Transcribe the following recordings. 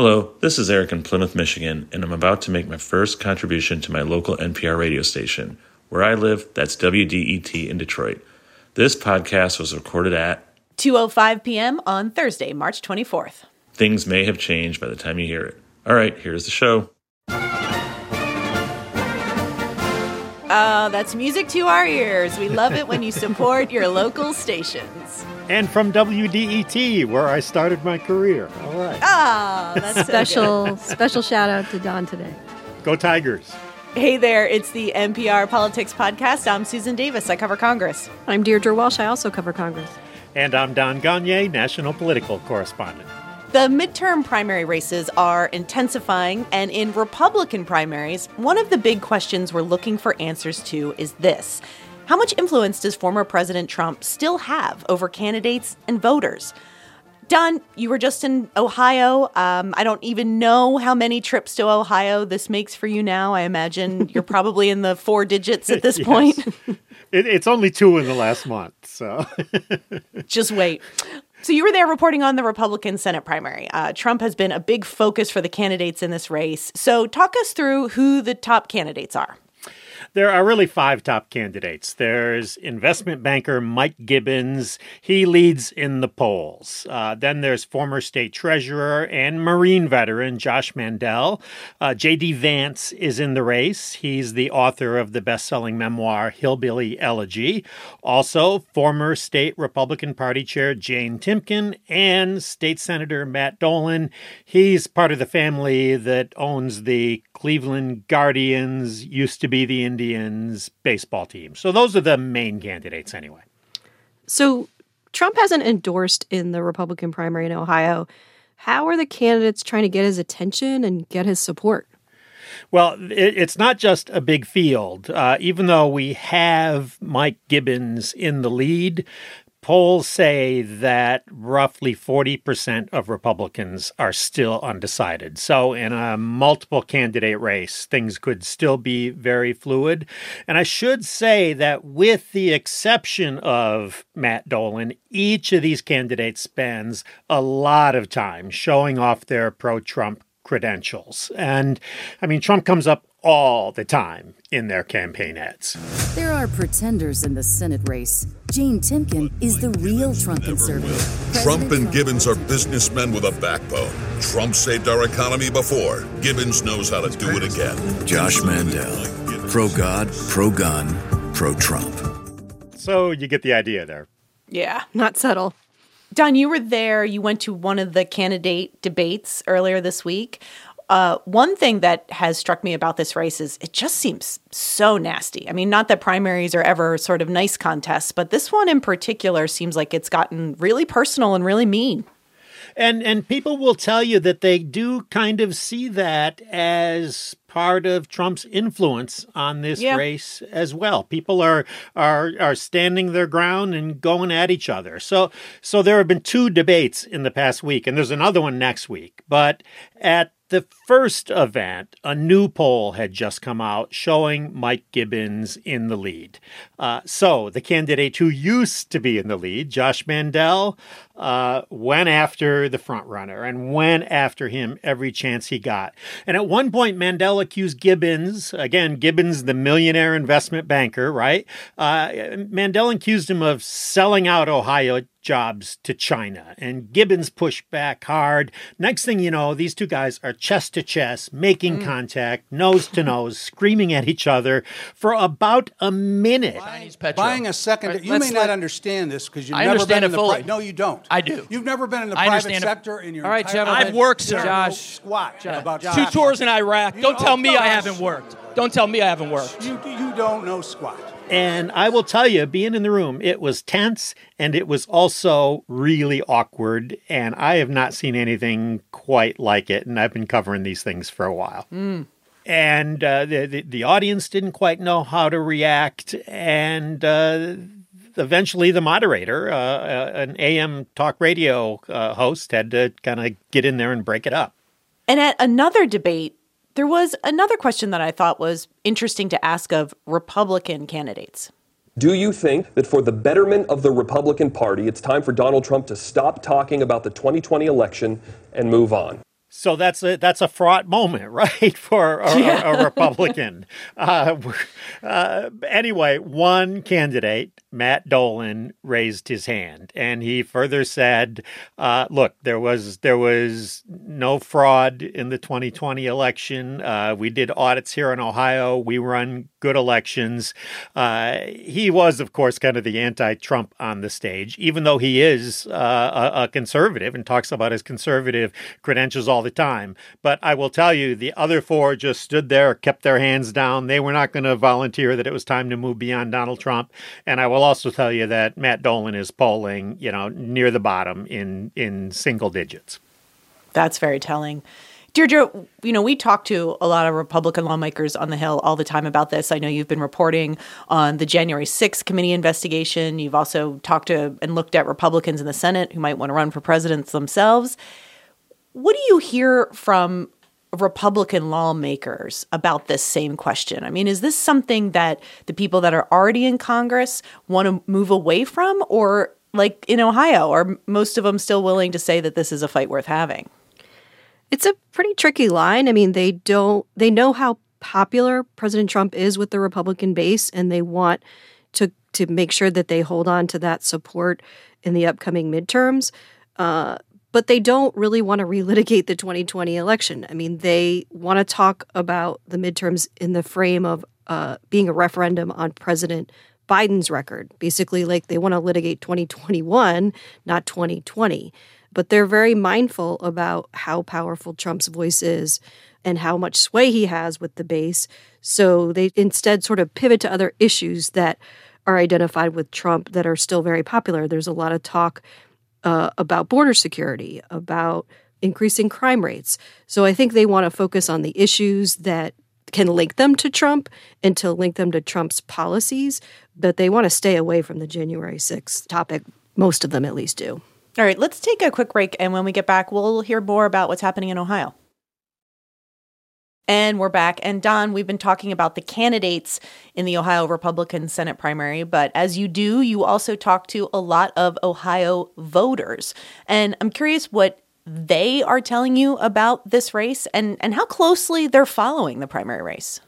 Hello, this is Eric in Plymouth, Michigan, and I'm about to make my first contribution to my local NPR radio station. Where I live, that's WDET in Detroit. This podcast was recorded at 2:05 p.m. on Thursday, March 24th. Things may have changed by the time you hear it. All right, here's the show. Uh, that's music to our ears. We love it when you support your local stations. And from WDET, where I started my career. All right. Ah, that's special good. special shout out to Don today. Go Tigers. Hey there, it's the NPR Politics Podcast. I'm Susan Davis. I cover Congress. I'm Deirdre Walsh. I also cover Congress. And I'm Don Gonyea, national political correspondent. The midterm primary races are intensifying, and in Republican primaries, one of the big questions we're looking for answers to is this How much influence does former President Trump still have over candidates and voters? Don, you were just in Ohio. Um, I don't even know how many trips to Ohio this makes for you now. I imagine you're probably in the four digits at this Yes. point. It, it's only two in the last month, so Just wait. So you were there reporting on the Republican Senate primary. Uh, Trump has been a big focus for the candidates in this race. So talk us through who the top candidates are. There are really five top candidates. There's investment banker Mike Gibbons. He leads in the polls. Uh, then there's former state treasurer and Marine veteran Josh Mandel. Uh, J.D. Vance is in the race. He's the author of the best selling memoir Hillbilly Elegy. Also, former state Republican Party chair Jane Timken and state senator Matt Dolan. He's part of the family that owns the Cleveland Guardians, used to be the Indians baseball team. So those are the main candidates anyway. So Trump hasn't endorsed in the Republican primary in Ohio. How are the candidates trying to get his attention and get his support? Well, it, it's not just a big field. Uh, even though we have Mike Gibbons in the lead, polls say that roughly 40% of Republicans are still undecided. So, in a multiple candidate race, things could still be very fluid. And I should say that, with the exception of Matt Dolan, each of these candidates spends a lot of time showing off their pro Trump credentials. And I mean, Trump comes up all the time in their campaign ads. There are pretenders in the Senate race. Jane Timken is the real Trump conservative. Trump President and Gibbons are businessmen with a backbone. Trump saved our economy before. Gibbons knows how to do it again. Josh Mandel. Pro God, pro gun, pro Trump. So you get the idea there. Yeah. Not subtle. Don, you were there. You went to one of the candidate debates earlier this week. Uh, one thing that has struck me about this race is it just seems so nasty. I mean, not that primaries are ever sort of nice contests, but this one in particular seems like it's gotten really personal and really mean. And and people will tell you that they do kind of see that as part of Trump's influence on this Yeah. race as well. People are are are standing their ground and going at each other. So so there have been two debates in the past week and there's another one next week. But at the first event, a new poll had just come out showing Mike Gibbons in the lead. Uh, so the candidate who used to be in the lead, Josh Mandel, uh, went after the front runner and went after him every chance he got. And at one point, Mandel accused Gibbons, again, Gibbons, the millionaire investment banker, right? Uh, Mandel accused him of selling out Ohio jobs to China. And Gibbons pushed back hard. Next thing you know, these two guys are chest to chest, making mm. contact, nose to nose, screaming at each other for about a minute. Chinese petrol. Buying a second, Right, you may not let- understand this because you've I never understand been in it the pri- fully. no, you don't. I do. You've never been in the I private sector in your All right, entire gentlemen. life. I've worked, You don't Josh. know squat about Two tours in. Iraq. You Don't tell me know I haven't worked. Don't tell me I haven't worked. You, you don't know squat. And I will tell you, being in the room, it was tense and it was also really awkward. And I have not seen anything quite like it. And I've been covering these things for a while. And uh, the, the the audience didn't quite know how to react. And uh, eventually, the moderator, uh, uh, an AM talk radio uh, host, had to kind of get in there and break it up. And at another debate, there was another question that I thought was interesting to ask of Republican candidates. Do you think that for the betterment of the Republican Party, it's time for Donald Trump to stop talking about the 2020 election and move on? So that's a that's a fraught moment, right, for a, yeah. a, a Republican. uh, uh, anyway, one candidate, Matt Dolan, raised his hand, and he further said, uh, "Look, there was there was no fraud in the 2020 election. Uh, we did audits here in Ohio. We run good elections." Uh, he was, of course, kind of the anti-Trump on the stage, even though he is uh, a, a conservative and talks about his conservative credentials all the time. But I will tell you, the other four just stood there, kept their hands down. They were not going to volunteer that it was time to move beyond Donald Trump. And I will also tell you that Matt Dolan is polling, you know, near the bottom in in single digits. That's very telling. Deirdre, you know, we talk to a lot of Republican lawmakers on the Hill all the time about this. I know you've been reporting on the January 6th committee investigation. You've also talked to and looked at Republicans in the Senate who might want to run for presidents themselves. What do you hear from Republican lawmakers about this same question? I mean, is this something that the people that are already in Congress want to move away from? Or, like in Ohio, are most of them still willing to say that this is a fight worth having? It's a pretty tricky line. I mean, they don't, they know how popular President Trump is with the Republican base, and they want to to make sure that they hold on to that support in the upcoming midterms. Uh, but they don't really want to relitigate the 2020 election. I mean, they want to talk about the midterms in the frame of uh, being a referendum on President Biden's record. Basically, like they want to litigate 2021, not 2020 but they're very mindful about how powerful Trump's voice is and how much sway he has with the base. So they instead sort of pivot to other issues that are identified with Trump that are still very popular. There's a lot of talk uh, about border security, about increasing crime rates. So I think they want to focus on the issues that can link them to Trump and to link them to Trump's policies, but they want to stay away from the January 6th topic. Most of them at least do. All right, let's take a quick break. And when we get back, we'll hear more about what's happening in Ohio. And we're back. And Don, we've been talking about the candidates in the Ohio Republican Senate primary. But as you do, you also talk to a lot of Ohio voters. And I'm curious what they are telling you about this race and, and how closely they're following the primary race.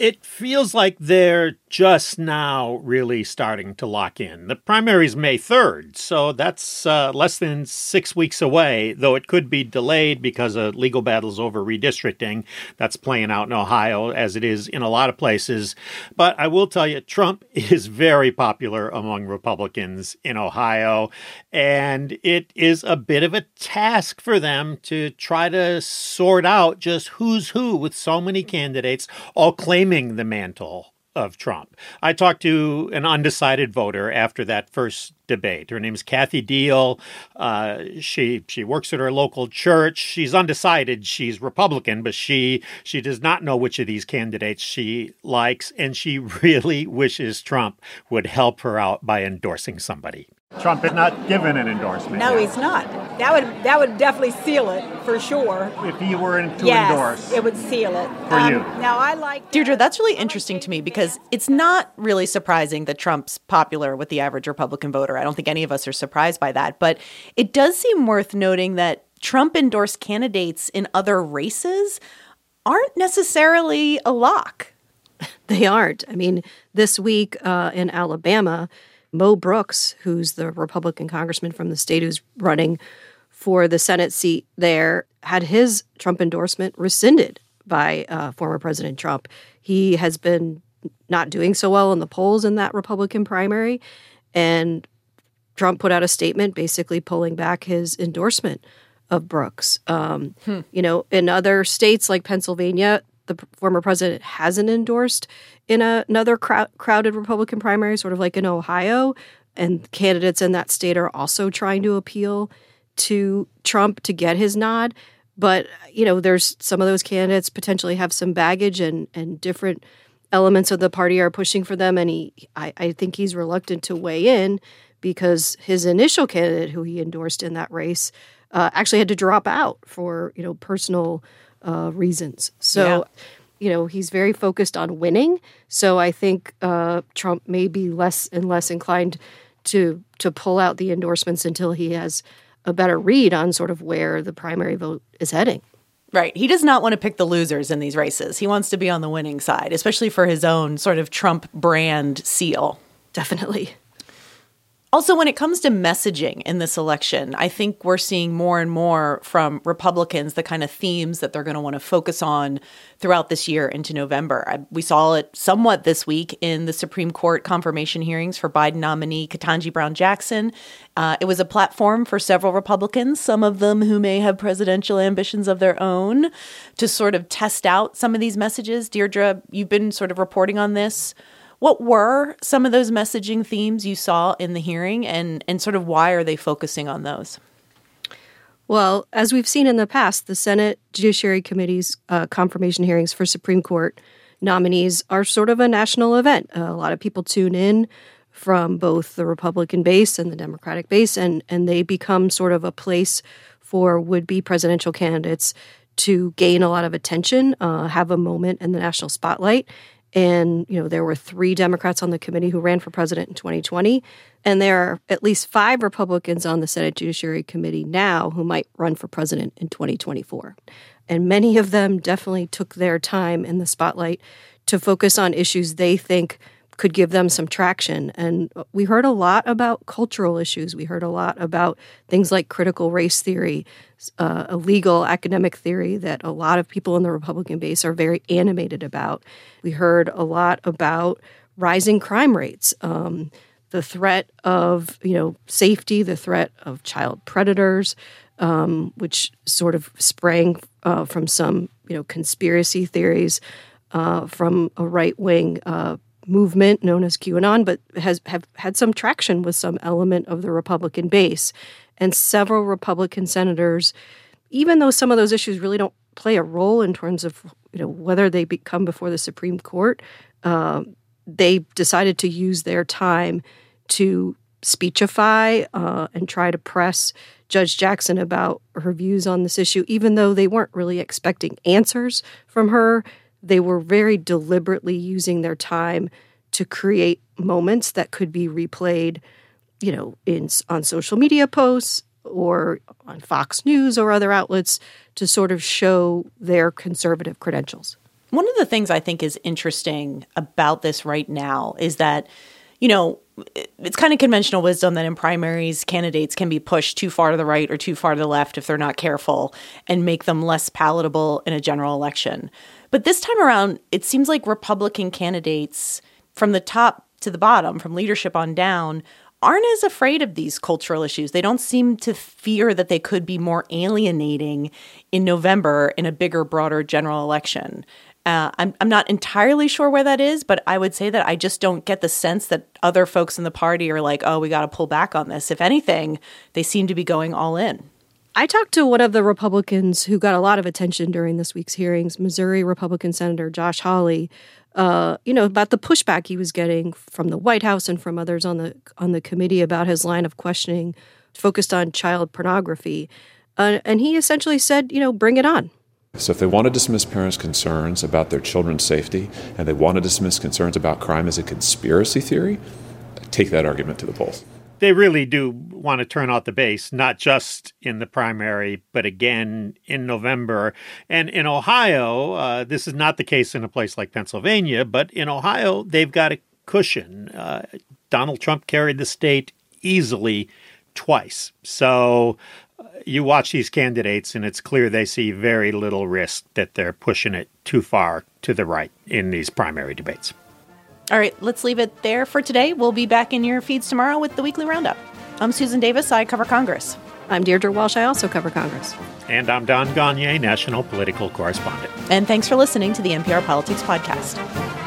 It feels like they're just now really starting to lock in. The primary is May 3rd, so that's uh, less than six weeks away, though it could be delayed because of legal battles over redistricting. That's playing out in Ohio, as it is in a lot of places. But I will tell you, Trump is very popular among Republicans in Ohio, and it is a bit of a task for them to try to sort out just who's who with so many candidates all claiming the mantle of Trump. I talked to an undecided voter after that first debate. Her name is Kathy Deal. Uh, she she works at her local church. She's undecided. She's Republican, but she she does not know which of these candidates she likes, and she really wishes Trump would help her out by endorsing somebody. Trump has not given an endorsement. No, yet. he's not. That would that would definitely seal it for sure. If he were to yes, endorse, it would seal it for um, you. Now I like Deirdre. That's really interesting to me because it's not really surprising that Trump's popular with the average Republican voter. I don't think any of us are surprised by that, but it does seem worth noting that Trump endorsed candidates in other races aren't necessarily a lock. They aren't. I mean, this week uh, in Alabama Mo Brooks, who's the Republican congressman from the state who's running for the Senate seat there, had his Trump endorsement rescinded by uh, former President Trump. He has been not doing so well in the polls in that Republican primary. And Trump put out a statement basically pulling back his endorsement of Brooks. Um, hmm. You know, in other states like Pennsylvania, the former president hasn't endorsed in a, another crowd, crowded Republican primary, sort of like in Ohio. And candidates in that state are also trying to appeal to Trump to get his nod. But, you know, there's some of those candidates potentially have some baggage and, and different elements of the party are pushing for them. And he, I, I think he's reluctant to weigh in because his initial candidate, who he endorsed in that race, uh, actually had to drop out for, you know, personal uh, reasons. So, yeah. you know, he's very focused on winning. So I think uh, Trump may be less and less inclined to to pull out the endorsements until he has a better read on sort of where the primary vote is heading. Right. He does not want to pick the losers in these races. He wants to be on the winning side, especially for his own sort of Trump brand seal. Definitely. Also, when it comes to messaging in this election, I think we're seeing more and more from Republicans the kind of themes that they're going to want to focus on throughout this year into November. I, we saw it somewhat this week in the Supreme Court confirmation hearings for Biden nominee Ketanji Brown Jackson. Uh, it was a platform for several Republicans, some of them who may have presidential ambitions of their own, to sort of test out some of these messages. Deirdre, you've been sort of reporting on this. What were some of those messaging themes you saw in the hearing, and, and sort of why are they focusing on those? Well, as we've seen in the past, the Senate Judiciary Committee's uh, confirmation hearings for Supreme Court nominees are sort of a national event. Uh, a lot of people tune in from both the Republican base and the Democratic base, and, and they become sort of a place for would be presidential candidates to gain a lot of attention, uh, have a moment in the national spotlight. And, you know, there were three Democrats on the committee who ran for president in 2020. And there are at least five Republicans on the Senate Judiciary Committee now who might run for president in 2024. And many of them definitely took their time in the spotlight to focus on issues they think could give them some traction. And we heard a lot about cultural issues. We heard a lot about things like critical race theory, uh, a legal academic theory that a lot of people in the Republican base are very animated about. We heard a lot about rising crime rates. Um, the threat of you know safety, the threat of child predators, um, which sort of sprang uh, from some you know conspiracy theories uh, from a right wing uh, movement known as QAnon, but has have had some traction with some element of the Republican base, and several Republican senators, even though some of those issues really don't play a role in terms of you know whether they come before the Supreme Court, uh, they decided to use their time to speechify uh, and try to press Judge Jackson about her views on this issue, even though they weren't really expecting answers from her they were very deliberately using their time to create moments that could be replayed, you know, in on social media posts or on Fox News or other outlets to sort of show their conservative credentials. One of the things I think is interesting about this right now is that, you know, it's kind of conventional wisdom that in primaries, candidates can be pushed too far to the right or too far to the left if they're not careful and make them less palatable in a general election. But this time around, it seems like Republican candidates from the top to the bottom, from leadership on down, aren't as afraid of these cultural issues. They don't seem to fear that they could be more alienating in November in a bigger, broader general election. Uh, I'm, I'm not entirely sure where that is, but I would say that I just don't get the sense that other folks in the party are like, oh, we got to pull back on this. If anything, they seem to be going all in. I talked to one of the Republicans who got a lot of attention during this week's hearings, Missouri Republican Senator Josh Hawley. Uh, you know about the pushback he was getting from the White House and from others on the on the committee about his line of questioning focused on child pornography, uh, and he essentially said, you know, bring it on. So, if they want to dismiss parents' concerns about their children's safety and they want to dismiss concerns about crime as a conspiracy theory, take that argument to the polls they really do want to turn out the base, not just in the primary, but again in November. And in Ohio, uh, this is not the case in a place like Pennsylvania, but in Ohio, they've got a cushion. Uh, Donald Trump carried the state easily twice. So you watch these candidates, and it's clear they see very little risk that they're pushing it too far to the right in these primary debates. All right, let's leave it there for today. We'll be back in your feeds tomorrow with the weekly roundup. I'm Susan Davis. I cover Congress. I'm Deirdre Walsh. I also cover Congress. And I'm Don Gonyea, national political correspondent. And thanks for listening to the NPR Politics Podcast.